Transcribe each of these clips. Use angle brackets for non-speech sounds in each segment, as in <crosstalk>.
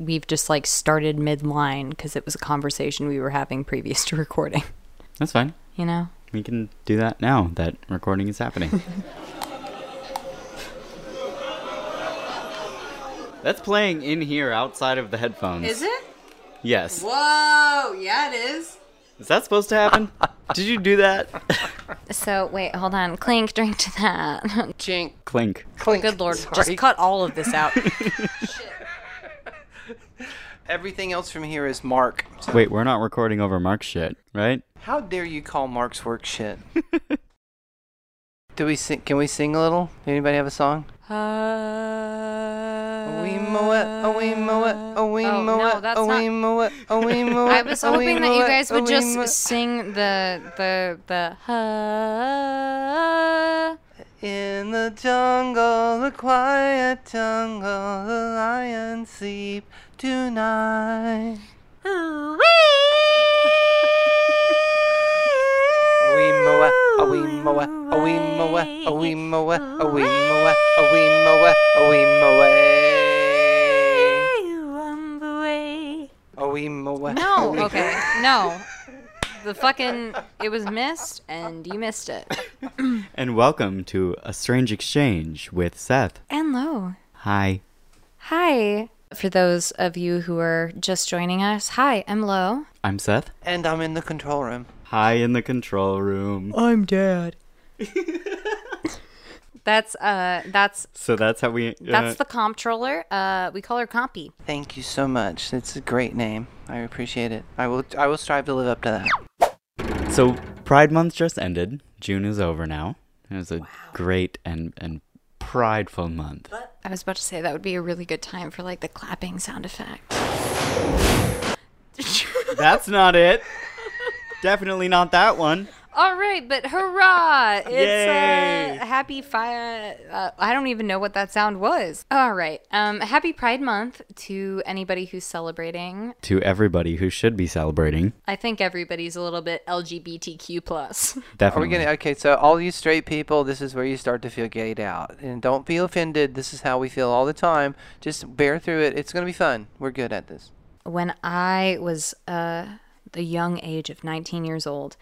we've just like started mid-line because it was a conversation we were having previous to <laughs> recording. That's fine. You know? We can do that now that recording is happening. That's playing in here outside of the headphones. Is it? Yes. Whoa! Yeah, it is. Is that supposed to happen? <laughs> Did you do that? So wait, hold on. Clink, drink to that. Chink, Clink. clink. Good lord, Sorry. just cut all of this out. <laughs> Everything else from here is Mark. So Wait, we're not recording over Mark's shit, right? How dare you call Mark's work shit? <laughs> Do we sing? Can we sing a little? Anybody have a song? Uh, A wee moet, a wee moet, a wee Oh, no, that's not- wee moet, a wee moet. I was hoping that you guys would just sing the the the. In the jungle, the quiet jungle, the lions sleep tonight. A wee moet, a wee moet, a wee moet, a wee moet, a wee moet, a wee moet, a wee moet. A wee moet. no, okay, no. The fucking it was missed, and you missed it. <laughs> And welcome to A Strange Exchange with Seth. And Lo. Hi. Hi. For those of you who are just joining us, hi, I'm Lo. I'm Seth. And I'm in the control room. Hi in the control room. I'm Dad. <laughs> that's uh, that's So that's how we. Uh, that's the comptroller. Uh, we call her Compy. Thank you so much. It's a great name. I appreciate it. I will I will strive to live up to that. So Pride Month just ended. June is over now. It was a great and and prideful month. I was about to say that would be a really good time for like the clapping sound effect. That's not it. <laughs> Definitely not that one. All right, but hurrah! It's Yay. uh, happy fire. Uh, I don't even know what that sound was. All right, um, happy Pride Month to anybody who's celebrating. To everybody who should be celebrating. I think everybody's a little bit LGBTQ plus. Definitely. Are Definitely. we gonna okay, so all you straight people, this is where you start to feel gayed out. And don't feel offended. This is how we feel all the time. Just bear through it. It's gonna be fun. We're good at this. when I was uh, the young age of 19 years old,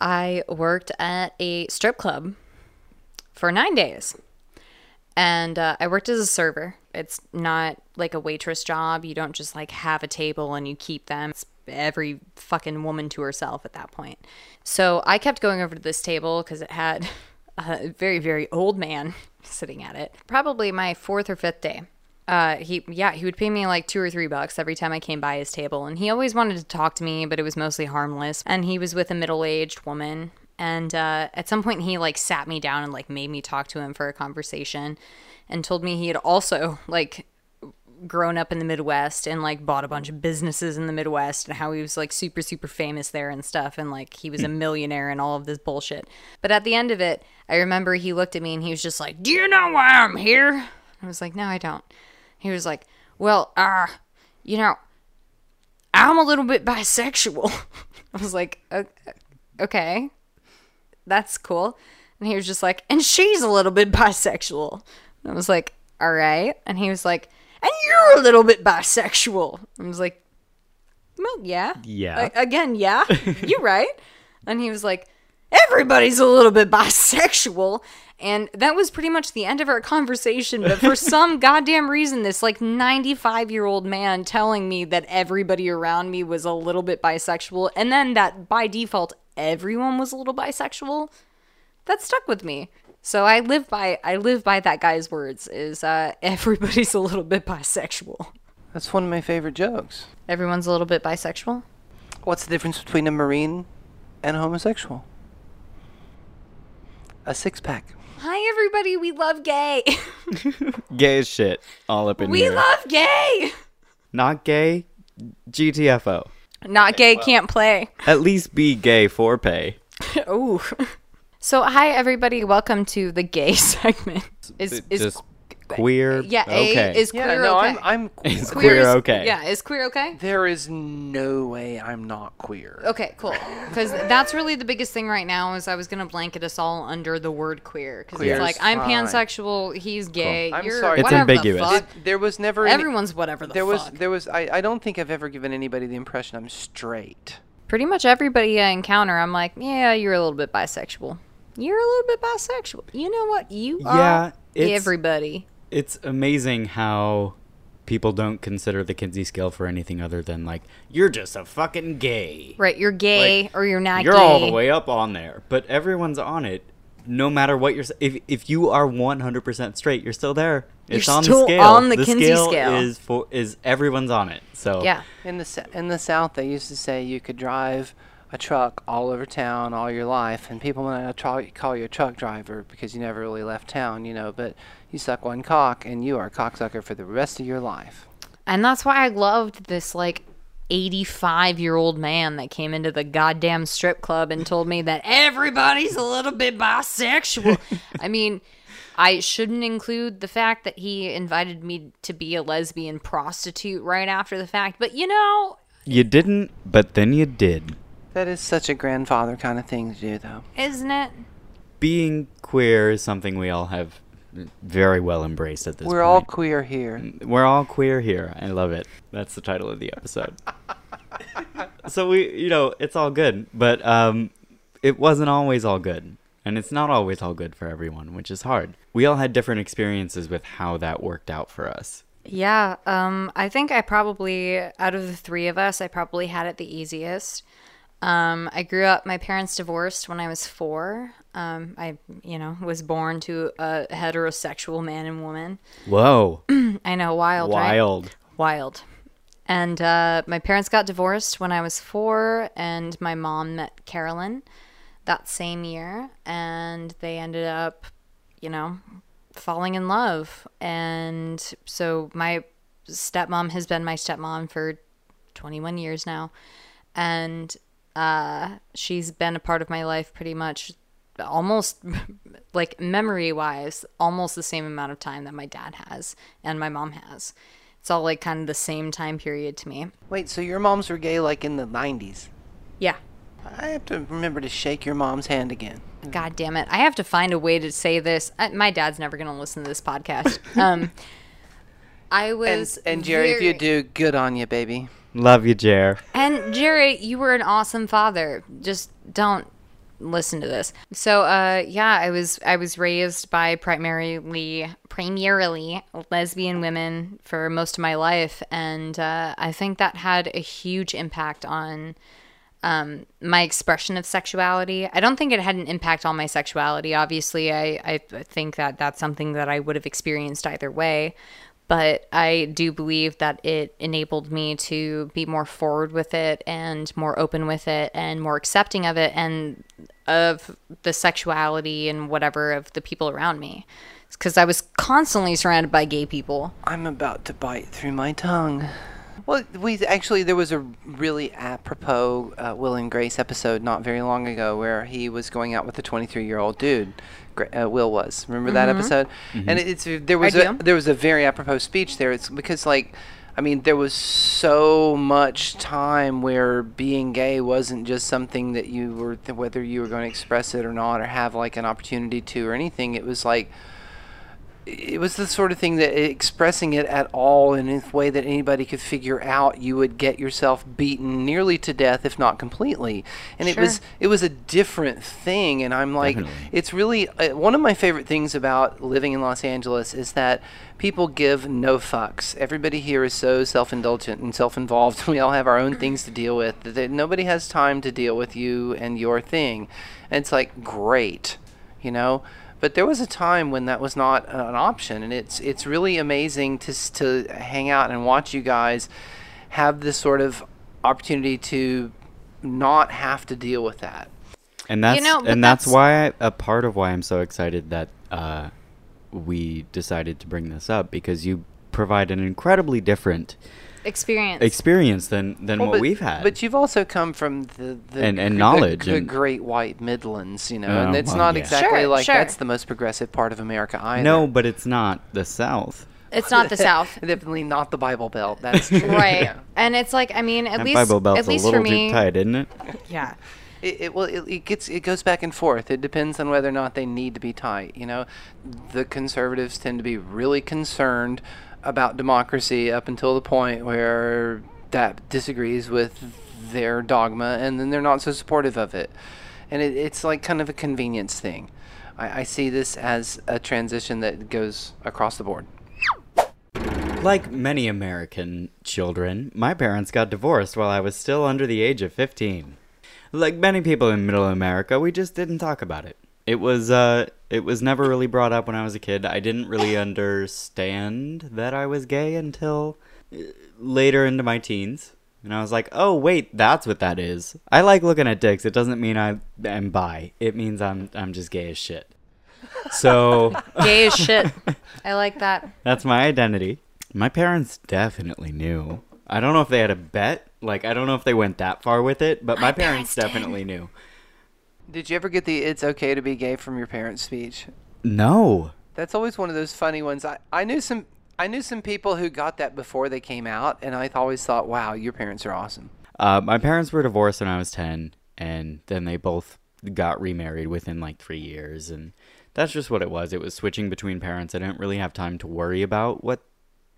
I worked at a strip club for nine days. And uh, I worked as a server. It's not like a waitress job. You don't just like have a table and you keep them. It's every fucking woman to herself at that point. So I kept going over to this table because it had <laughs> a very, very old man <laughs> sitting at it. Probably my fourth or fifth day uh he yeah he would pay me like two or three bucks every time i came by his table. And he always wanted to talk to me but it was mostly harmless. And he was with a middle-aged woman. And uh at some point he like sat me down and like made me talk to him for a conversation and told me he had also like grown up in the midwest and like bought a bunch of businesses in the midwest and how he was like super super famous there and stuff. And like he was a millionaire and all of this bullshit. But at the end of it i remember he looked at me and he was just like do you know why i'm here? I was like no i don't he was like, "Well, uh, you know, I'm a little bit bisexual." <laughs> I was like, "Okay, that's cool." And he was just like, "And she's a little bit bisexual." And I was like, "All right." And he was like, "And you're a little bit bisexual." I was like, "Well, yeah." Yeah. A- again, yeah. <laughs> You're right. And he was like, everybody's a little bit bisexual. And that was pretty much the end of our <laughs> conversation. But for some goddamn reason, this like 95 year old man telling me that everybody around me was a little bit bisexual, and then that by default everyone was a little bisexual, that stuck with me. So I live by I live by that guy's words is uh, <laughs> everybody's a little bit bisexual. That's one of my favorite jokes. Everyone's a little bit bisexual. What's the difference between a marine and a homosexual? A six pack. Hi everybody, we love gay. <laughs> Gay as shit. All up in we here. We love gay. Not gay. GTFO. Not gay can't play. At least be gay for pay. <laughs> Ooh. So hi everybody, welcome to the gay <laughs> segment. Is is just queer. Yeah, okay. A is Yeah, queer no, okay. I'm I'm <laughs> Is queer. queer is- okay? Yeah, is queer okay? There is no way I'm not queer. Okay, cool. Because that's really the biggest thing right now is I was gonna blanket us all under the word queer because it's like I'm fine. pansexual, he's gay. I'm you're sorry. It's whatever the ambiguous. fuck. It- there was never any- Everyone's whatever the there was fuck. there was I, I don't think I've ever given anybody the impression I'm straight. Pretty much everybody I encounter, I'm like, yeah, you're a little bit bisexual. You're a little bit bisexual. You know what? You are Yeah, it's- everybody. It's amazing how people don't consider the Kinsey scale for anything other than like you're just a fucking gay. Right, you're gay Like, or you're not You're gay. all the way up on there, but everyone's on it. No matter what you're, if if you are 100% straight, you're still there. It's You're on still the scale. on the Kinsey scale. is for is everyone's on it. So Yeah. In the in the South, they used to say you could drive a truck all over town all your life, and people might not try, call you a truck driver because you never really left town, you know. But you suck one cock, and you are a cocksucker for the rest of your life. And that's why I loved this like 85 year old man that came into the goddamn strip club and told me that everybody's a little bit bisexual. I mean, I shouldn't include the fact that he invited me to be a lesbian prostitute right after the fact, but you know, you didn't, but then you did. That is such a grandfather kind of thing to do, though. isn't it? Being queer is something we all have very well embraced at this We're all queer here. We're all queer here. I love it. That's the title of the episode. <laughs> so we, you know, it's all good, but um, it wasn't always all good, and it's not always all good for everyone, which is hard. We all had different experiences with how that worked out for us. Yeah, um, I think I probably, out of the three of us, I probably had it the easiest. Um, I grew up, my parents divorced when I was four. Um, I, you know, was born to a heterosexual man and woman. Whoa, <clears throat> I know, wild, right? wild. Wild. And uh, my parents got divorced when I was four, and my mom met Carolyn that same year, and they ended up, you know, falling in love. And so my stepmom has been my stepmom for 21 years now, and uh, she's been a part of my life pretty much almost <laughs> like memory wise almost the same amount of time that my dad has and my mom has it's all like kind of the same time period to me Wait, so your moms were gay like in the 90s? yeah I have to remember to shake your mom's hand again. god damn it i have to find a way to say this I, my dad's never going to listen to this podcast <laughs> um i And, was and Jerry, if you do, good on you, baby. Love you, Jer. And Jerry, you were an awesome father. Just don't listen to this. So, uh, yeah, I was I was raised by primarily primarily lesbian women for most of my life, and uh, I think that had a huge impact on um, my expression of sexuality. I don't think it had an impact on my sexuality. Obviously, I, I think that that's something that I would have experienced either way. But I do believe that it enabled me to be more forward with it and more open with it and more accepting of it and of the sexuality and whatever of the people around me. Because I was constantly surrounded by gay people. I'm about to bite through my tongue. Well, we actually there was a really apropos uh, Will and Grace episode not very long ago where he was going out with a 23 year old dude. Uh, Will was remember that episode, and it, it's there was a, do. there was a very apropos speech there. It's because like. I mean, there was so much time where being gay wasn't just something that you were, th- whether you were going to express it or not, or have like an opportunity to, or anything. It was like, it was the sort of thing that expressing it at all in a way that anybody could figure out you would get yourself beaten nearly to death if not completely. And it was it was a different thing and i'm like Definitely. it's really uh, one of my favorite things about living in los angeles is that people give no fucks. Everybody here is so self-indulgent and self-involved. <laughs> We all have our own things to deal with that- that nobody has time to deal with you and your thing. And it's like great you know but there was a time when that was not an option and it's it's really amazing to to hang out and watch you guys have this sort of opportunity to not have to deal with that. And that's know, and that's, that's- why I, a part of why I'm so excited that uh, we decided to bring this up because you provide an incredibly different experience. experience than than Well, what but, we've had. But you've also come from the, the And- and the- knowledge the, and- great white Midlands, you know, Oh, and it's well, not yeah. exactly Sure, like sure. that's the most progressive part of America either. no, but it's not the South. it's not the South. <laughs> Definitely not the Bible Belt. That's true. Right. <laughs> Yeah. And it's like, I mean, at that least, Bible belt's at least a little for me. too tight, isn't it? <laughs> Yeah. It, it well, it, it gets it goes back and forth. It depends on whether or not they need to be tight. You know, the conservatives tend to be really concerned about democracy up until the point where that disagrees with their dogma, and then they're not so supportive of it. And it, it's like kind of a convenience thing. I, I see this as a transition that goes across the board. Like many American children, my parents got divorced while I was still under the age of 15. Like many people in middle America, we just didn't talk about it. It was uh it was never really brought up when I was a kid. I didn't really understand that I was gay until uh, later into my teens. And I was like, "Oh, wait, that's what that is. I like looking at dicks. It doesn't mean I am bi. It means I'm I'm just gay as shit." So, <laughs> Gay as shit. I like that. <laughs> That's my identity. My parents definitely knew. I don't know if they had a bet. Like, I don't know if they went that far with it, but my, parents, parents definitely knew. Did you ever get the "It's okay to be gay" from your parents' speech? No. That's always one of those funny ones. I, I knew some I knew some people who got that before they came out, and I always thought, wow, your parents are awesome. Uh, my parents were divorced when I was 10, and then they both got remarried within like three years. And that's just what it was. It was switching between parents. I didn't really have time to worry about what,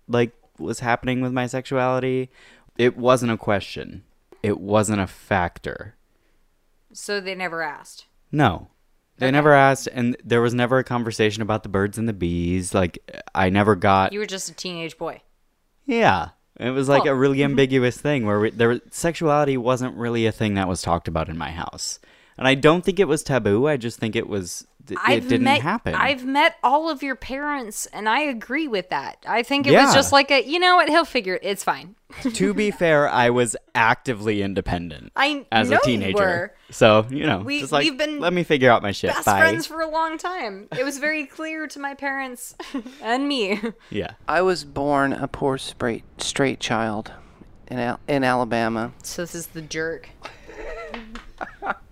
like, was happening with my sexuality. It wasn't a question, it wasn't a factor. So they never asked. No. They never asked, and there was never a conversation about the birds and the bees. Like, I never got. You were just a teenage boy. Yeah. It was like a really mm-hmm. ambiguous thing where we, there sexuality wasn't really a thing that was talked about in my house. And I don't think it was taboo. I just think it was it I've didn't met, happen. I've met all of your parents, and I agree with that. I think it Yeah. was just like a, you know what? He'll figure it. It's fine. <laughs> to be fair, I was actively independent I as know a you teenager. were. So, you know, We- just like we've been let me figure out my shit. Best Bye. friends for a long time. It was very clear to my parents <laughs> and me. Yeah. I was born a poor straight straight child in Al- in Alabama. So this is the jerk,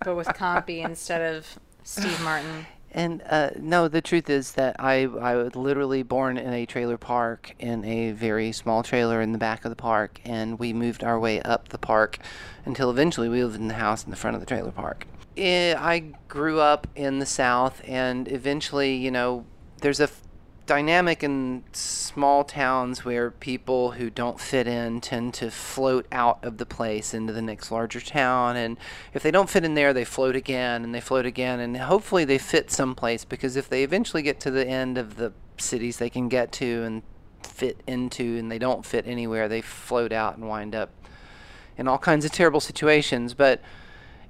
but with Compy instead of Steve Martin. And uh, no, the truth is that I I was literally born in a trailer park in a very small trailer in the back of the park, and we moved our way up the park until eventually we lived in the house in the front of the trailer park. Eh, I grew up in the South, and eventually, you know, there's a dynamic in small towns where people who don't fit in tend to float out of the place into the next larger town and if they don't fit in there they float again and they float again and hopefully they fit someplace because if they eventually get to the end of the cities they can get to and fit into and they don't fit anywhere they float out and wind up in all kinds of terrible situations. But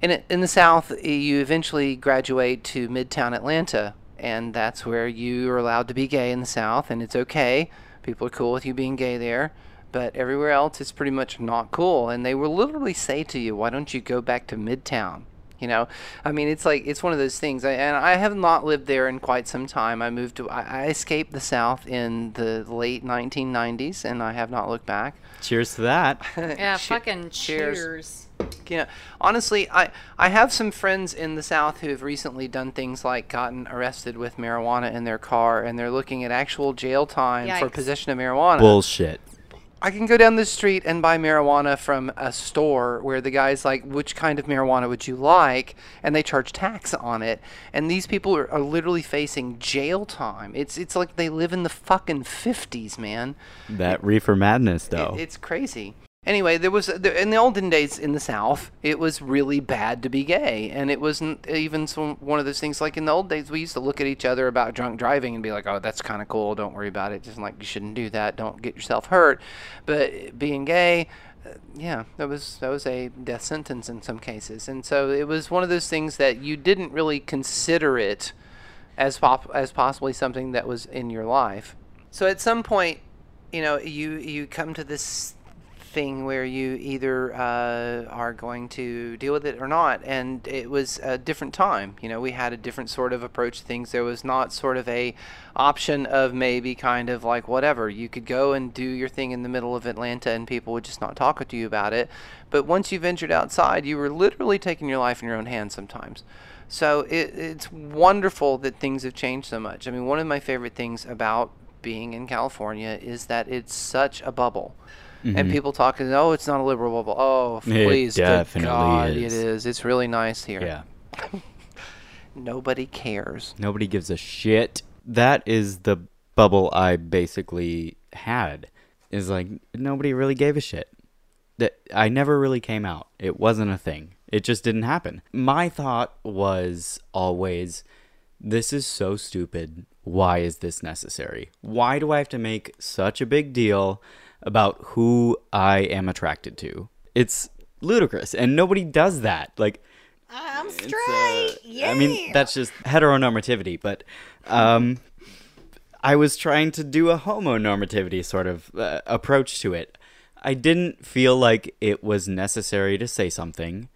in in the South, you eventually graduate to Midtown Atlanta, and that's where you are allowed to be gay in the South, and it's okay. People are cool with you being gay there, but everywhere else, it's pretty much not cool. And they will literally say to you, "Why don't you go back to Midtown?" You know, I mean, it's like it's one of those things. I, and I have not lived there in quite some time. I moved to, I, I escaped the South in the late 1990s, and I have not looked back. Cheers to that. <laughs> Yeah, Che- fucking cheers. cheers. You know, honestly, I I have some friends in the South who have recently done things like gotten arrested with marijuana in their car, and they're looking at actual jail time for possession of marijuana. Bullshit. I can go down the street and buy marijuana from a store where the guy's like, "Which kind of marijuana would you like?" and they charge tax on it. And these people are, are literally facing jail time. It's it's like they live in the fucking fifties, man. That reefer madness, It- though. it's crazy. Anyway, there was in the olden days in the South, it was really bad to be gay, and it wasn't even some, one of those things. Like in the old days, we used to look at each other about drunk driving and be like, "Oh, that's kind of cool. Don't worry about it. Just like you shouldn't do that. Don't get yourself hurt." But being gay, uh, yeah, that was that was a death sentence in some cases, and so it was one of those things that you didn't really consider it as pop as possibly something that was in your life. So at some point, you know, you you come to this thing where you either uh, are going to deal with it or not. And it was a different time. You know, we had a different sort of approach to things. There was not sort of a option of maybe kind of like whatever. You could go and do your thing in the middle of Atlanta and people would just not talk to you about it. But once you ventured outside, you were literally taking your life in your own hands sometimes. So it, it's wonderful that things have changed so much. I mean, one of my favorite things about being in California is that it's such a bubble. And people talking, oh, it's not a liberal bubble. Oh, Mm-hmm. It please, definitely God, is. it is. It's really nice here. Yeah. <laughs> Nobody cares. Nobody gives a shit. That is the bubble I basically had. Is like nobody really gave a shit. That I never really came out. It wasn't a thing. It just didn't happen. My thought was always this is so stupid. Why is this necessary? Why do I have to make such a big deal about who I am attracted to? It's ludicrous and nobody does that. Like I'm straight. uh, I mean, that's just heteronormativity, but um, I was trying to do a homonormativity sort of uh, approach to it. I didn't feel like it was necessary to say something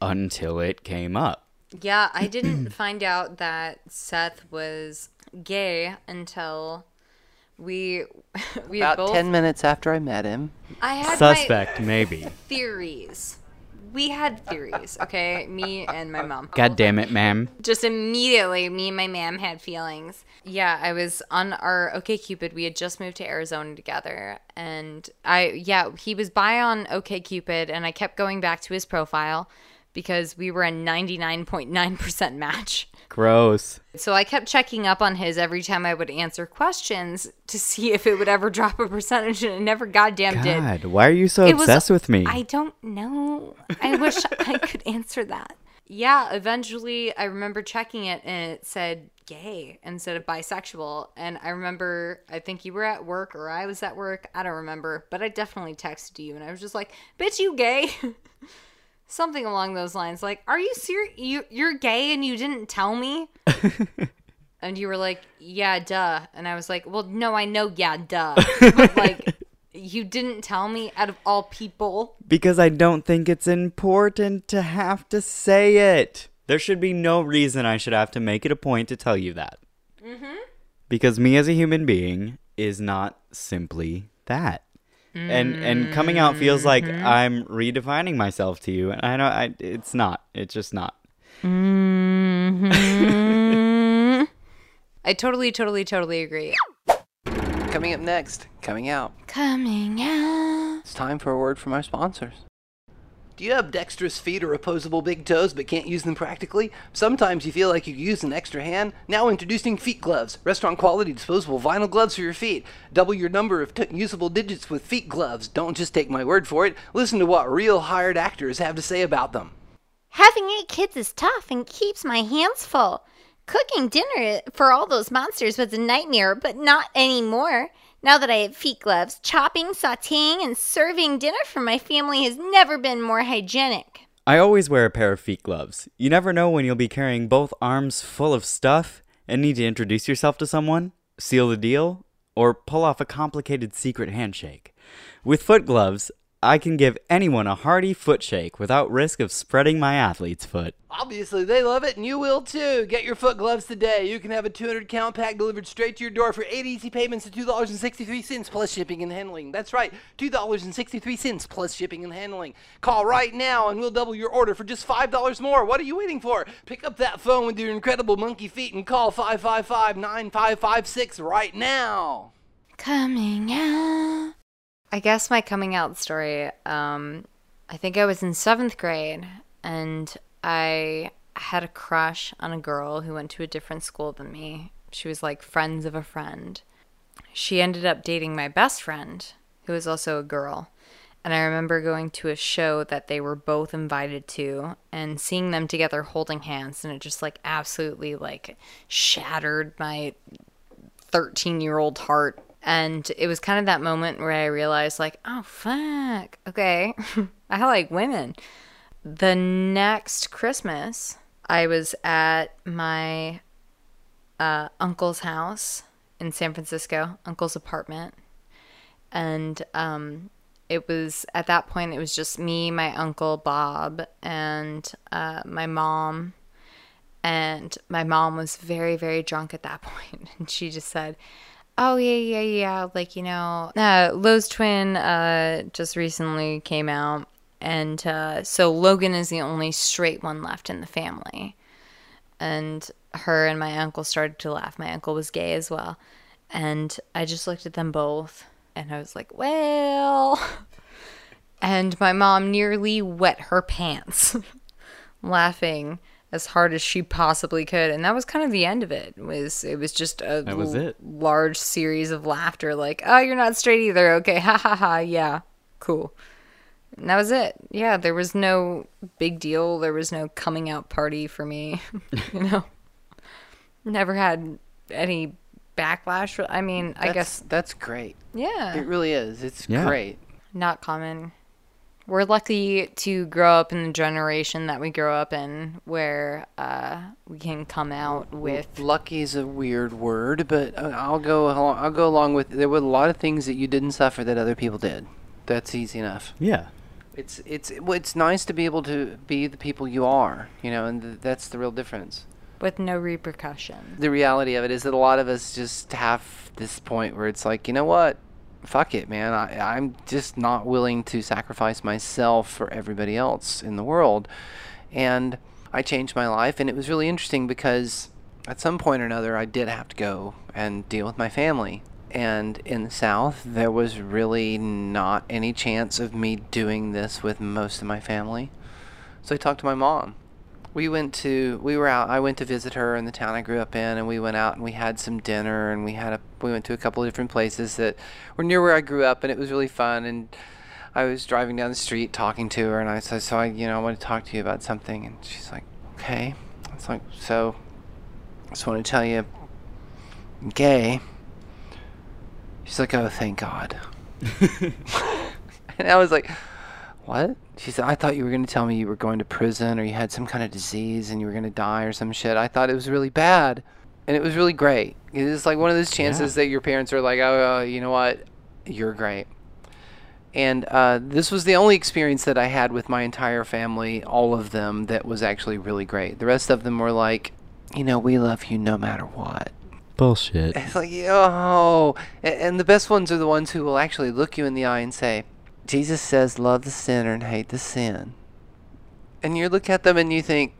until it came up. Yeah, I didn't find out that Seth was gay until we <laughs> we About both. 10 minutes after I met him, I had Suspect, maybe. theories. We had theories, okay? Me and my mom. God damn it, ma'am. Just immediately, me and my mom had feelings. Yeah, I was on our OK Cupid. We had just moved to Arizona together, and I yeah, he was by on OK Cupid, and I kept going back to his profile because we were a ninety nine point nine percent match. Gross. So I kept checking up on his every time I would answer questions to see if it would ever <laughs> drop a percentage, and it never goddamn did. God, why are you so It was- obsessed with me? I don't know. I wish <laughs> I could answer that. Yeah, eventually I remember checking it and it said gay instead of bisexual. And I remember, I think you were at work or I was at work. I don't remember, but I definitely texted you and I was just like, bitch, you gay? <laughs> Something along those lines. Like, are you serious? You, you're gay and you didn't tell me? <laughs> and you were like, yeah, duh. And I was like, well, no, I know, yeah, duh. But, <laughs> like, you didn't tell me out of all people. Because I don't think it's important to have to say it. There should be no reason I should have to make it a point to tell you that. Mm-hmm. Because me as a human being is not simply that. And and coming out feels like mm-hmm. I'm redefining myself to you, and I know I it's not. It's just not. Mm-hmm. <laughs> I totally, totally, totally agree. coming up next, coming out. Coming out. It's time for a word from our sponsors. Do you have dexterous feet or opposable big toes but can't use them practically? Sometimes you feel like you use an extra hand? Now introducing Feet Gloves, restaurant quality disposable vinyl gloves for your feet. Double your number of usable digits with Feet Gloves. Don't just take my word for it. Listen to what real hired actors have to say about them. Having eight kids is tough and keeps my hands full. Cooking dinner for all those monsters was a nightmare, but not anymore. Now that I have feet gloves, chopping, sauteing, and serving dinner for my family has never been more hygienic. I always wear a pair of feet gloves. You never know when you'll be carrying both arms full of stuff and need to introduce yourself to someone, seal the deal, or pull off a complicated secret handshake. With foot gloves, I can give anyone a hearty foot shake without risk of spreading my athlete's foot. Obviously, they love it, and you will too. Get your foot gloves today. You can have a 200 count pack delivered straight to your door for 8 easy payments of $2.63 plus shipping and handling. That's right, $2.63 plus shipping and handling. Call right now, and we'll double your order for just $5 more. What are you waiting for? Pick up that phone with your incredible monkey feet and call 555 9556 right now. Coming out. I guess my coming out story, um, I think I was in seventh grade and I had a crush on a girl who went to a different school than me. She was like friends of a friend. She ended up dating my best friend, who was also a girl. And I remember going to a show that they were both invited to and seeing them together holding hands and it just like absolutely like shattered my 13 year old heart. And it was kind of that moment where I realized, like, oh, fuck. Okay. <laughs> I like women. The next Christmas, I was at my uh, uncle's house in San Francisco, uncle's apartment. And um, it was at that point it was just me, my uncle Bob, and uh, my mom. And my mom was very, very drunk at that <laughs> point, and she just said, "Oh yeah, yeah, yeah. Like you know, uh, Lowe's twin uh, just recently came out, and uh, so Logan is the only straight one left in the family." And her and my uncle started to laugh. My uncle was gay as well, and I just looked at them both, and I was like, "Well." <laughs> And my mom nearly wet her pants, <laughs> laughing as hard as she possibly could and that was kind of the end of it. it was it was just a That was l- it. large series of laughter like oh you're not straight either okay ha ha ha yeah cool and that was it yeah there was no big deal there was no coming out party for me <laughs> you know never had any backlash i mean i guess that's great. yeah It really is. It's Yeah. great. not common. We're lucky to grow up in the generation that we grow up in, where uh, we can come out with. Lucky is a weird word, but uh, I'll go. along- I'll go along with. There were a lot of things that you didn't suffer that other people did. That's easy enough. Yeah. It's it's it's nice to be able to be the people you are, you know, and th- that's the real difference. with no repercussions. The reality of it is that a lot of us just have this point where it's like, you know what, fuck it, man. I, I'm just not willing to sacrifice myself for everybody else in the world, and I changed my life, and it was really interesting because at some point or another, I did have to go and deal with my family. And in the South, there was really not any chance of me doing this with most of my family. So I talked to my mom. We went to we were out. I went to visit her in the town I grew up in, and we went out and we had some dinner, and we had a we went to a couple of different places that were near where I grew up, and it was really fun. And I was driving down the street talking to her, and I said, "So I, you know, I want to talk to you about something." And she's like, "Okay." It's like, "So, I just want to tell you, I'm gay." She's like, "Oh, thank God." <laughs> <laughs> and I was like, "What?" She said, "I thought you were going to tell me you were going to prison or you had some kind of disease and you were going to die or some shit. I thought it was really bad." And it was really great. It is like one of those chances that your parents are like, "Oh, uh, you know what? You're great." And uh, this was the only experience that I had with my entire family, all of them, that was actually really great. The rest of them were like, you know, we love you no matter what. Bullshit. It's like, oh, and the best ones are the ones who will actually look you in the eye and say, Jesus says, love the sinner and hate the sin. And you look at them and you think,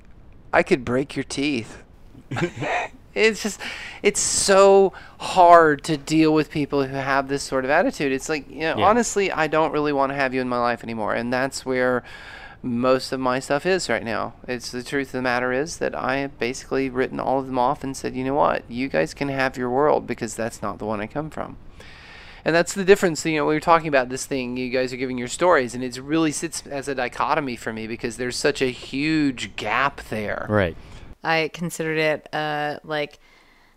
I could break your teeth. <laughs> it's just, it's so hard to deal with people who have this sort of attitude. It's like, you know, Yeah. honestly, I don't really want to have you in my life anymore. And that's where most of my stuff is right now. It's the truth of the matter is that I have basically written all of them off and said, you know what, you guys can have your world because that's not the one I come from. And that's the difference. You know, we were talking about this thing. You guys are giving your stories, and it really sits as a dichotomy for me because there's such a huge gap there. Right. I considered it uh, like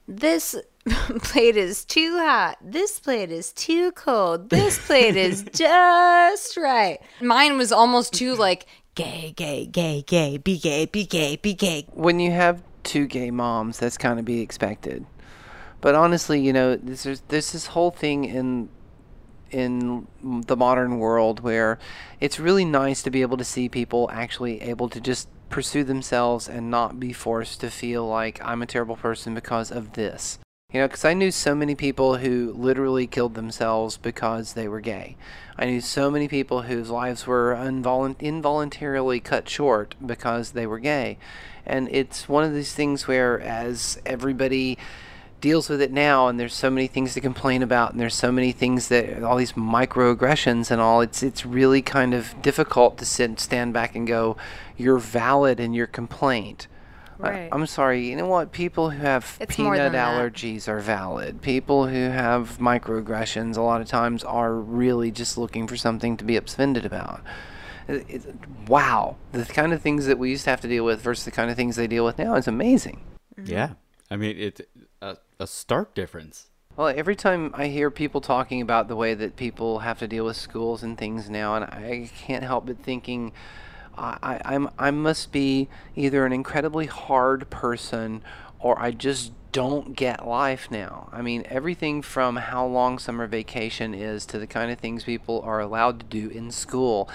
this <laughs> plate is too hot. This plate is too cold. This plate is <laughs> just right. Mine was almost too like gay, gay, gay, gay, be gay, be gay, be gay. When you have two gay moms, that's kind of be expected. But honestly, you know, there's there's this whole thing in in the modern world where it's really nice to be able to see people actually able to just pursue themselves and not be forced to feel like I'm a terrible person because of this. You know, because I knew so many people who literally killed themselves because they were gay. I knew so many people whose lives were involunt- involuntarily cut short because they were gay. And it's one of these things where, as everybody deals with it now and there's so many things to complain about and there's so many things that all these microaggressions and all it's it's really kind of difficult to sit and stand back and go you're valid in your complaint Right. I, am sorry you know what people who have It's more peanut than that. allergies are valid people who have microaggressions a lot of times are really just looking for something to be offended about It- it's- wow the kind of things that we used to have to deal with versus the kind of things they deal with now is amazing Yeah. I mean, it's a, a stark difference. Well, every time I hear people talking about the way that people have to deal with schools and things now, and I can't help but thinking, I, I'm I must be either an incredibly hard person, or I just don't get life now. I mean, everything from how long summer vacation is to the kind of things people are allowed to do in school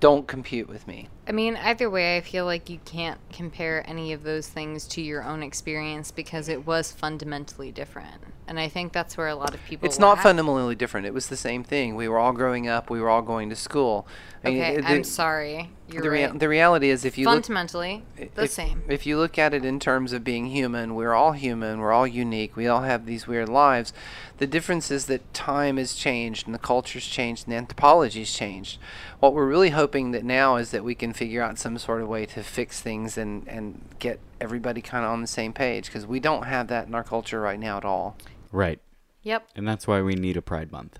don't compute with me. I mean, either way, I feel like you can't compare any of those things to your own experience because it was fundamentally different. And I think that's where a lot of people. It's not lack. fundamentally different. It was the same thing. We were all growing up. We were all going to school. I mean, Okay, it- I'm the- sorry. You're the, rea- right. the reality is, if you look Fundamentally, the if, same. If you look at it in terms of being human, we're all human. We're all unique. We all have these weird lives. The difference is that time has changed and the culture's changed and the anthropology's changed. What we're really hoping that now is that we can figure out some sort of way to fix things and, and get everybody kind of on the same page because we don't have that in our culture right now at all. Right. Yep. And that's why we need a Pride Month.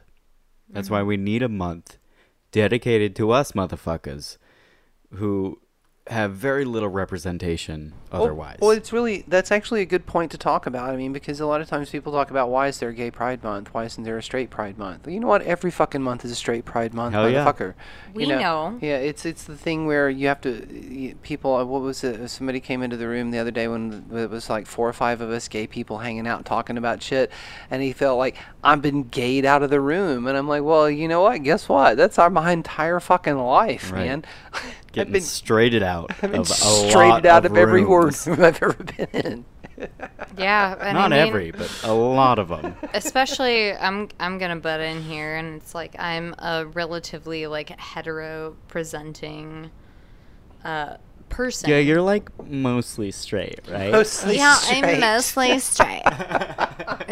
That's Mm-hmm. why we need a month dedicated to us motherfuckers who have very little representation otherwise. Well, it's really that's actually a good point to talk about. I mean, because a lot of times people talk about why is there a gay Pride Month? Why isn't there a straight Pride Month? You know what? Every fucking month is a straight Pride Month, Hell yeah. motherfucker. We you know, know. Yeah, it's it's the thing where you have to people. uh, What was it? Somebody came into the room the other day when it was like four or five of us gay people hanging out talking about shit, and he felt like I've been gayed out of the room, and I'm like, well, you know what? Guess what? That's our my entire fucking life, Right. man. <laughs> Getting I've been straighted out I've been of a straighted lot out of, every rooms. <laughs> ward I've ever been in. <laughs> Yeah. And Not I mean, every, but a lot of them. <laughs> especially i'm i'm gonna butt in here and it's like i'm a relatively like hetero presenting uh person Yeah, you're like mostly straight, right? Mostly straight. yeah straight. i'm mostly straight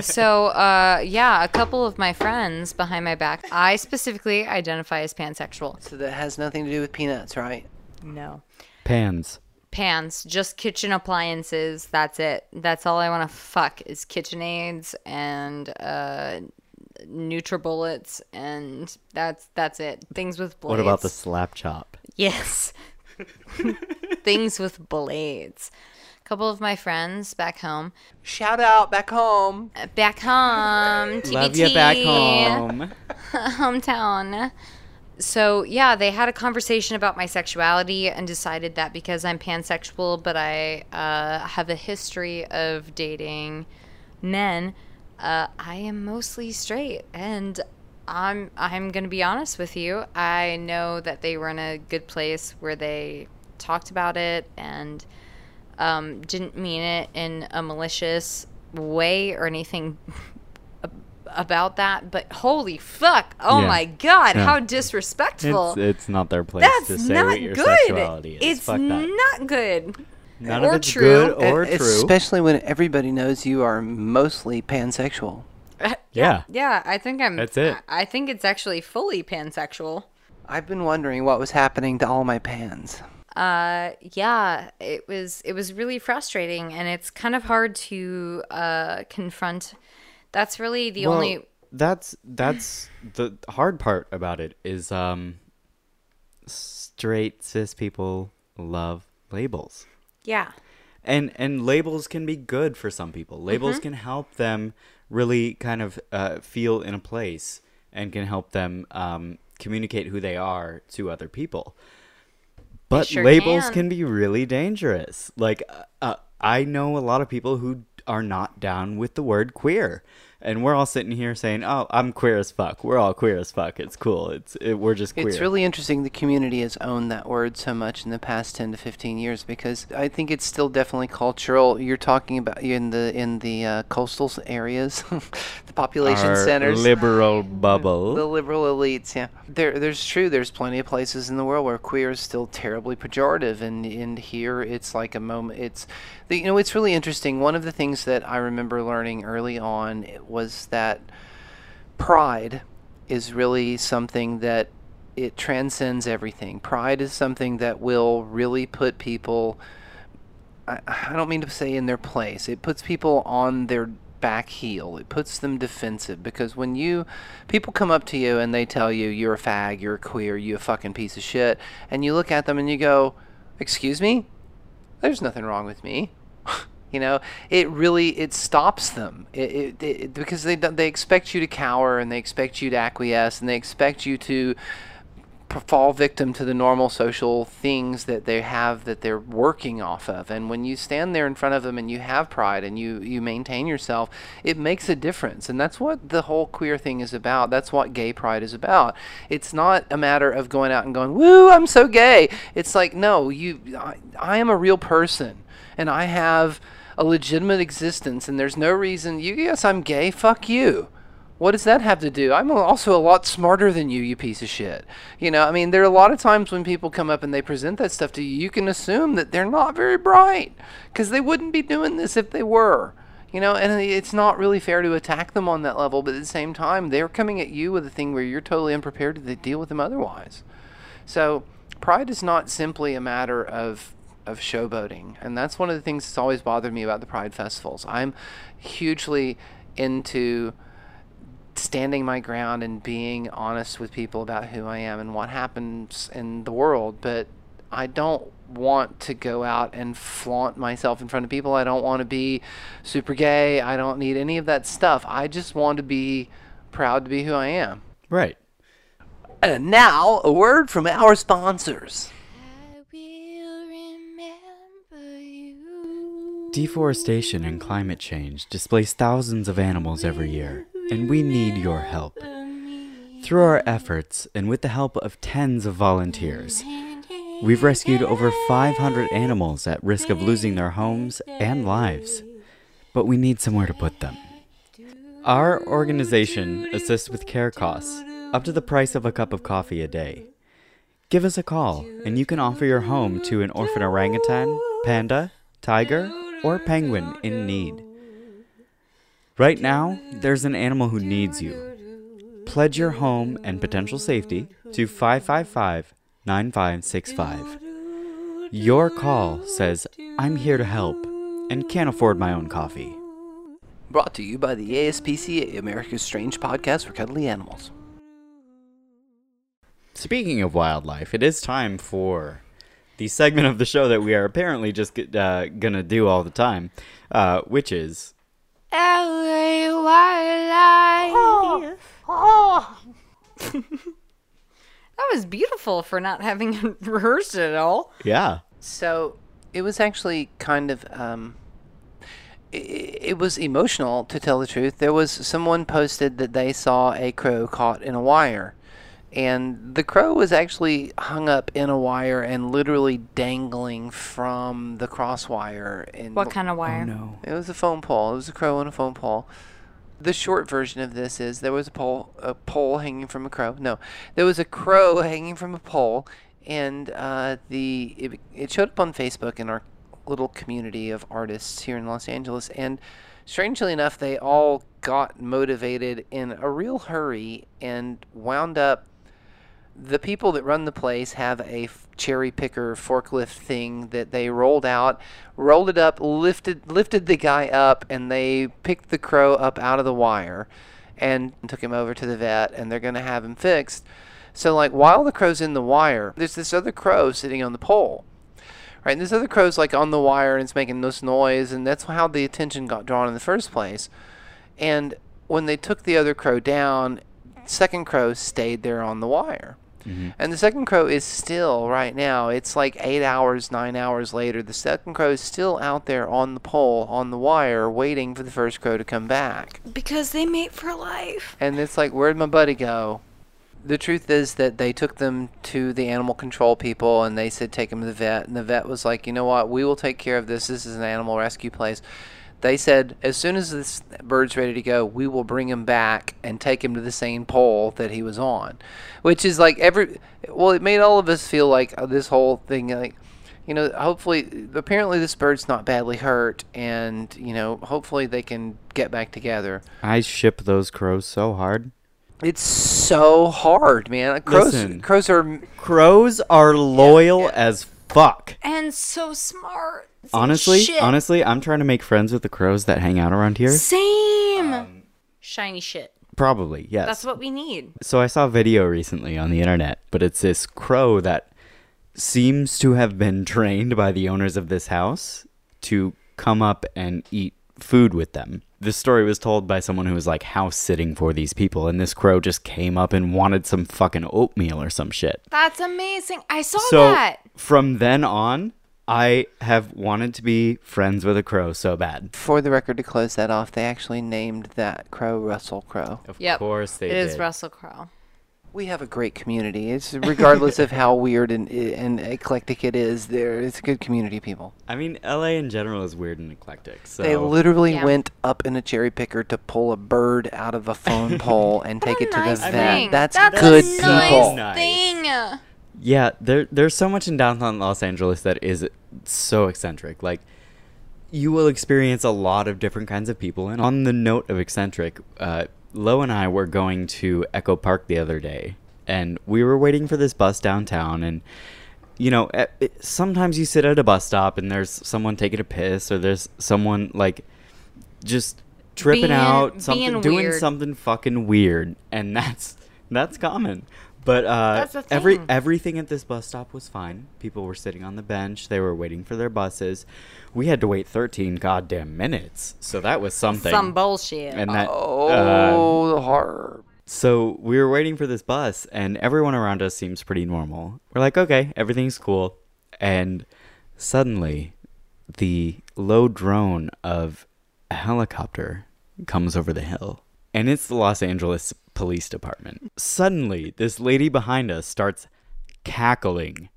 so uh yeah a couple of my friends behind my back i specifically identify as pansexual So that has nothing to do with peanuts, right? No Pans. pans just kitchen appliances that's it that's all i want to fuck is kitchenaids and uh nutribullets and that's that's it things with blades What about the slap chop? Yes. <laughs> Things with blades. A couple of my friends back home. Shout out back home. Back home. TBT, Love you back home. <laughs> Hometown. So, yeah, they had a conversation about my sexuality and decided that because I'm pansexual, but I uh, have a history of dating men, uh, I am mostly straight. And I'm I'm gonna be honest with you. I know that they were in a good place where they talked about it and um, didn't mean it in a malicious way or anything about that. But holy fuck! Oh Yeah. my god! Yeah. How disrespectful! It's, it's not their place That's to say not what your good. sexuality is. It's Fuck that. not good. None or of it's true. good or E- true. Especially when everybody knows you are mostly pansexual. <laughs> yeah. Yeah, I think I'm. That's it. I, I think it's actually fully pansexual. I've been wondering what was happening to all my pans. uh yeah it was it was really frustrating and it's kind of hard to uh confront that's really the Well, only that's that's the hard part about it is um straight cis people love labels. yeah and and labels can be good for some people labels can help them really kind of uh, feel in a place and can help them um, communicate who they are to other people but sure labels can. can. be really dangerous like uh, uh, i know a lot of people who are not down with the word queer and we're all sitting here saying oh i'm queer as fuck we're all queer as fuck it's cool it's it, we're just queer It's really interesting the community has owned that word so much in the past 10 to 15 years because I think it's still definitely cultural. You're talking about in the in the uh, coastal areas, <laughs> the population Our centers. liberal bubble The liberal elites, yeah. There, there's true. There's plenty of places in the world where queer is still terribly pejorative, and and here it's like a moment. It's, the, you know, it's really interesting. One of the things that I remember learning early on was that pride is really something that it transcends everything. Pride is something that will really put people I, I don't mean to say in their place. It puts people on their back heel. It puts them defensive because when you people come up to you and they tell you you're a fag, you're a queer, you a fucking piece of shit, and you look at them and you go, "Excuse me? There's nothing wrong with me." <laughs> you know, it really it stops them. It, it, it because they they expect you to cower and they expect you to acquiesce and they expect you to fall victim to the normal social things that they have that they're working off of. And when you stand there in front of them and you have pride and you, you maintain yourself, it makes a difference. And that's what the whole queer thing is about. That's what gay pride is about. It's not a matter of going out and going, woo, I'm so gay. It's like, no, you, I, I am a real person and I have a legitimate existence and there's no reason, you, yes, I'm gay, fuck you. What does that have to do? I'm also a lot smarter than you, you piece of shit. You know, I mean, there are a lot of times when people come up and they present that stuff to you, you can assume that they're not very bright because they wouldn't be doing this if they were. You know, and it's not really fair to attack them on that level, but at the same time, they're coming at you with a thing where you're totally unprepared to deal with them otherwise. So, pride is not simply a matter of of showboating, and that's one of the things that's always bothered me about the pride festivals. I'm hugely into standing my ground and being honest with people about who I am and what happens in the world, but I don't want to go out and flaunt myself in front of people. I don't want to be super gay. I don't need any of that stuff. I just want to be proud to be who I am. Right. And now, a word from our sponsors. Deforestation and climate change displace thousands of animals every year, and we need your help. Through our efforts, and with the help of tens of volunteers, we've rescued over 500 animals at risk of losing their homes and lives. But we need somewhere to put them. Our organization assists with care costs, up to the price of a cup of coffee a day. Give us a call, and you can offer your home to an orphan orangutan, panda, tiger, or penguin in need. Right now, there's an animal who needs you. Pledge your home and potential safety to 555 9565. Your call says, I'm here to help and can't afford my own coffee. Brought to you by the ASPCA, America's Strange Podcast for Cuddly Animals. Speaking of wildlife, it is time for the segment of the show that we are apparently just uh, gonna do all the time, uh, which is LA <laughs> wildlife. That was beautiful for not having <laughs> rehearsed it at all. yeah, So it was actually kind of um, i it was emotional to tell the truth. There was someone posted that they saw a crow caught in a wire, and the crow was actually hung up in a wire and literally dangling from the crosswire. And What kind of wire? no, It was a phone pole. It was a crow on a phone pole. The short version of this is there was a pole, a pole hanging from a crow. No, there was a crow hanging from a pole, and uh, the it, it showed up on Facebook in our little community of artists here in Los Angeles. And strangely enough, they all got motivated in a real hurry and wound up the people that run the place have a cherry picker forklift thing that they rolled out, rolled it up, lifted lifted the guy up, and they picked the crow up out of the wire, and took him over to the vet, and they're gonna have him fixed. So like while the crow's in the wire, there's this other crow sitting on the pole. Right, and this other crow's like on the wire and it's making this noise, and that's how the attention got drawn in the first place. And when they took the other crow down, second crow stayed there on the wire. Mm-hmm. And the second crow is still right now. It's like eight hours, nine hours later. The second crow is still out there on the pole, on the wire, waiting for the first crow to come back. Because they mate for life. And it's like, where'd my buddy go? The truth is that they took them to the animal control people and they said take him to the vet. And the vet was like, you know what? We will take care of this. This is an animal rescue place. They said as soon as this bird's ready to go, we will bring him back and take him to the same pole that he was on, which is like every. Well, it made all of us feel like uh, this whole thing like you know, hopefully, apparently this bird's not badly hurt, and you know, hopefully they can get back together. I ship those crows so hard. It's so hard, man. Crows, Listen. crows are. Crows are loyal yeah. as fuck. And so smart. Same Honestly, shit. honestly, I'm trying to make friends with the crows that hang out around here. Same. Um, shiny shit. Probably, yes. That's what we need. So I saw a video recently on the internet, but it's this crow that seems to have been <laughs> trained by the owners of this house to come up and eat food with them. this story was told by someone who was like house sitting for these people, and this crow just came up and wanted some fucking oatmeal or some shit. That's amazing. I saw so that. from then on, I have wanted to be friends with a crow so bad. For the record, to close that off, they actually named that crow Russell Crowe. Of Yep. course they It did. is Russell Crowe. We have a great community. It's regardless of how weird and, and eclectic it is. There, it's a good community, people. I mean, LA in general is weird and eclectic. So They literally Yeah. went up in a cherry picker to pull a bird out of a phone pole and <laughs> take it to nice the vet. thing. That's, That's good a people. nice Nice. thing. Yeah, there there's so much in downtown Los Angeles that is so eccentric. Like you will experience a lot of different kinds of people. And on the note of eccentric, uh, Lo and I were going to Echo Park the other day, and we were waiting for this bus downtown. And you know, sometimes you sit at a bus stop and there's someone taking a piss, or there's someone like just tripping Being- out, something doing something fucking weird, and <laughs> that's that's common. But uh, That's every everything at this bus stop was fine. People were sitting on the bench. They were waiting for their buses. We had to wait 13 goddamn minutes. So that was something. Some bullshit. and that uh, Oh, the horror. so we were waiting for this bus and everyone around us seems pretty normal. We're like, "Okay, everything's cool." And suddenly the low drone of a helicopter comes over the hill. And it's the Los Angeles Police Department. Suddenly, this lady behind us starts cackling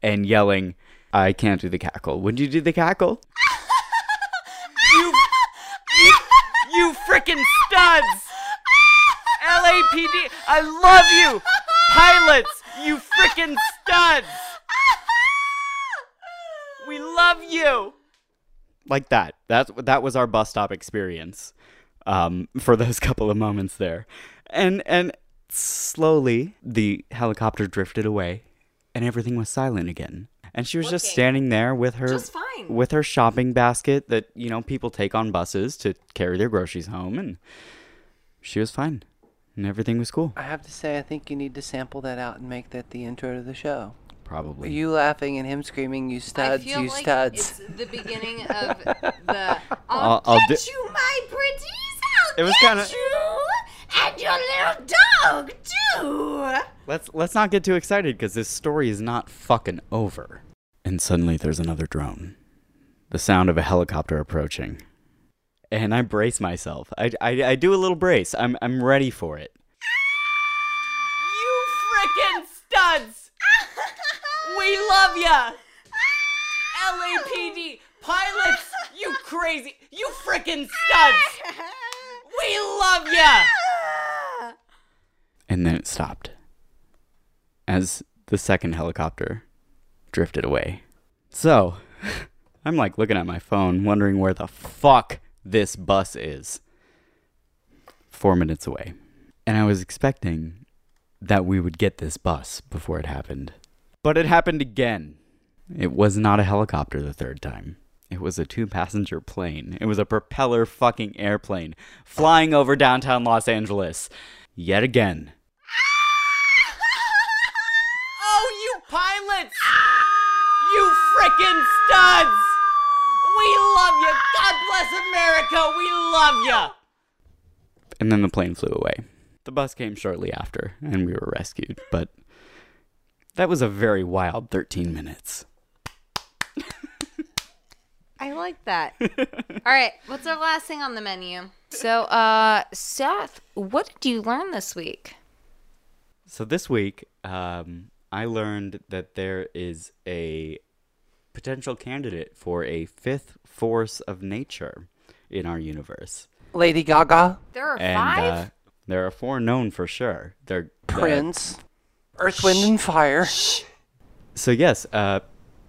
and yelling, I can't do the cackle. Would you do the cackle? <laughs> you, you, you freaking studs! LAPD, I love you! Pilots, you freaking studs! We love you! Like that. That's that was our bus stop experience. Um, for those <laughs> couple of moments there. And and slowly the helicopter drifted away and everything was silent again. And she was just standing there with her Just fine. with her shopping basket that, you know, people take on buses to carry their groceries home and she was fine. And everything was cool. I have to say, I think you need to sample that out and make that the intro to the show. Probably. Are You laughing and him screaming, "You studs, I feel you like studs." it's the beginning of <laughs> the. I'll, I'll do, you, my pretties. It was kinda- you and your little dog too. Let's let's not get too excited because this story is not fucking over. And suddenly there's another drone. The sound of a helicopter approaching. And I brace myself. I, I, I do a little brace. I'm I'm ready for it. You frickin' studs! We love ya! LAPD pilots, you crazy, you frickin' studs! We love ya! <laughs> And then it stopped as the second helicopter drifted away. So, <laughs> I'm like looking at my phone, wondering where the fuck this bus is. Four minutes away. And I was expecting that we would get this bus before it happened. But it happened again. It was not a helicopter the third time. It was a two passenger plane. It was a propeller fucking airplane flying over downtown Los Angeles. Yet again. <laughs> Oh, you pilots! You frickin' studs! We love you! God bless America! We love you! And then the plane flew away. The bus came shortly after, and we were rescued, but that was a very wild 13 minutes. I like that. <laughs> All right, what's our last thing on the menu? So, uh, Seth, what did you learn this week? So this week, um, I learned that there is a potential candidate for a fifth force of nature in our universe. Lady Gaga, There are and five. Uh, there are four known for sure. They're uh, Prince, Earth, Wind, and Fire. so yes, uh,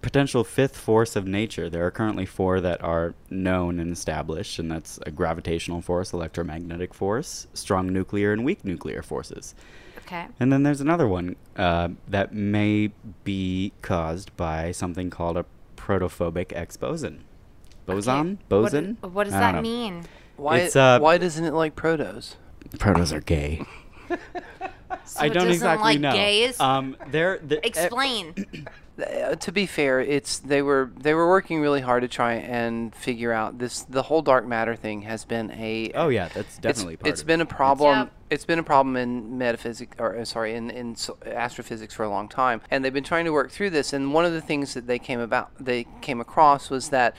potential fifth force of nature. There are currently four that are known and established, and that's a gravitational force, electromagnetic force, strong nuclear, and weak nuclear forces. okay. And then there's another one uh, that may be caused by something called a protophobic X boson. Boson? What- Boson? What, does that know. mean? Why? It's, uh, why doesn't it like protos? Protos are gay. <laughs> So I don't doesn't exactly like know. gays? Um, they're, the Explain. <clears throat> Uh, to be fair, it's they were they were working really hard to try and figure out this. The whole dark matter thing has been a Oh yeah, that's it's, definitely part it's of been it. a problem. Yep. It's been a problem in metaphysics, or uh, sorry, in in astrophysics for a long time, and they've been trying to work through this. And one of the things that they came about, they came across was that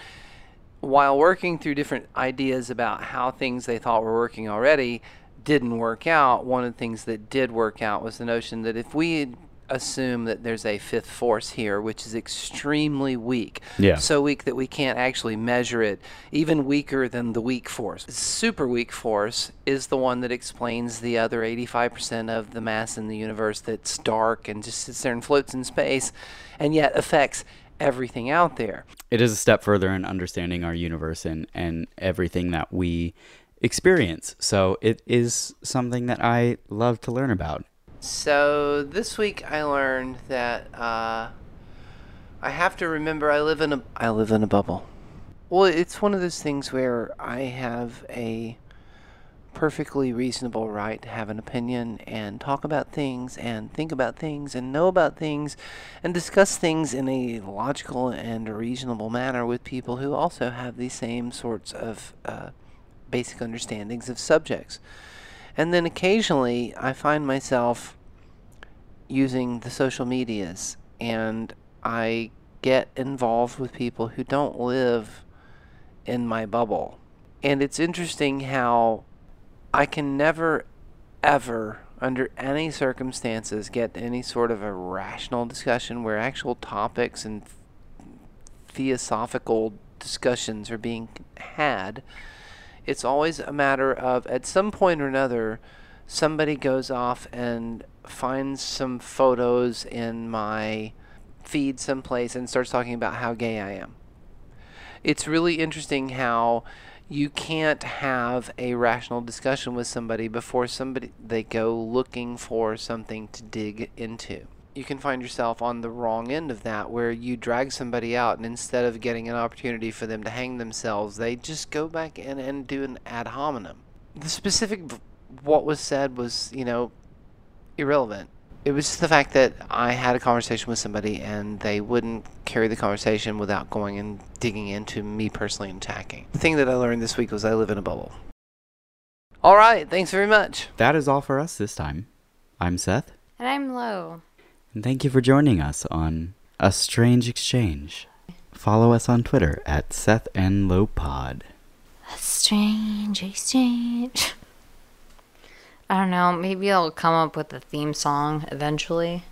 while working through different ideas about how things they thought were working already didn't work out, one of the things that did work out was the notion that if we assume that there's a fifth force here, which is extremely weak, Yeah. so weak that we can't actually measure it, even weaker than the weak force. Super weak force is the one that explains the other 85% of the mass in the universe that's dark and just sits there and floats in space, and yet affects everything out there. it is a step further in understanding our universe and, and everything that we experience. So it is something that I love to learn about. So this week I learned that uh, I have to remember I live in a I live in a bubble. Well, it's one of those things where I have a perfectly reasonable right to have an opinion and talk about things and think about things and know about things and discuss things in a logical and reasonable manner with people who also have these same sorts of uh, basic understandings of subjects. And then occasionally I find myself using the social medias and I get involved with people who don't live in my bubble. And it's interesting how I can never, ever, under any circumstances, get any sort of a rational discussion where actual topics and theosophical discussions are being had. It's always a matter of, at some point or another, somebody goes off and finds some photos in my feed someplace and starts talking about how gay I am. It's really interesting how you can't have a rational discussion with somebody before somebody they go looking for something to dig into. You can find yourself on the wrong end of that where you drag somebody out and instead of getting an opportunity for them to hang themselves, they just go back in and do an ad hominem. The specific what was said was, you know, irrelevant. It was just the fact that I had a conversation with somebody and they wouldn't carry the conversation without going and digging into me personally and attacking. The thing that I learned this week was I live in a bubble. All right, thanks very much. That is all for us this time. I'm Seth, And I'm Lo. And thank you for joining us on A Strange Exchange. Follow us on Twitter at Seth and Low Pod. A strange exchange. I don't know. Maybe I'll come up with a theme song eventually.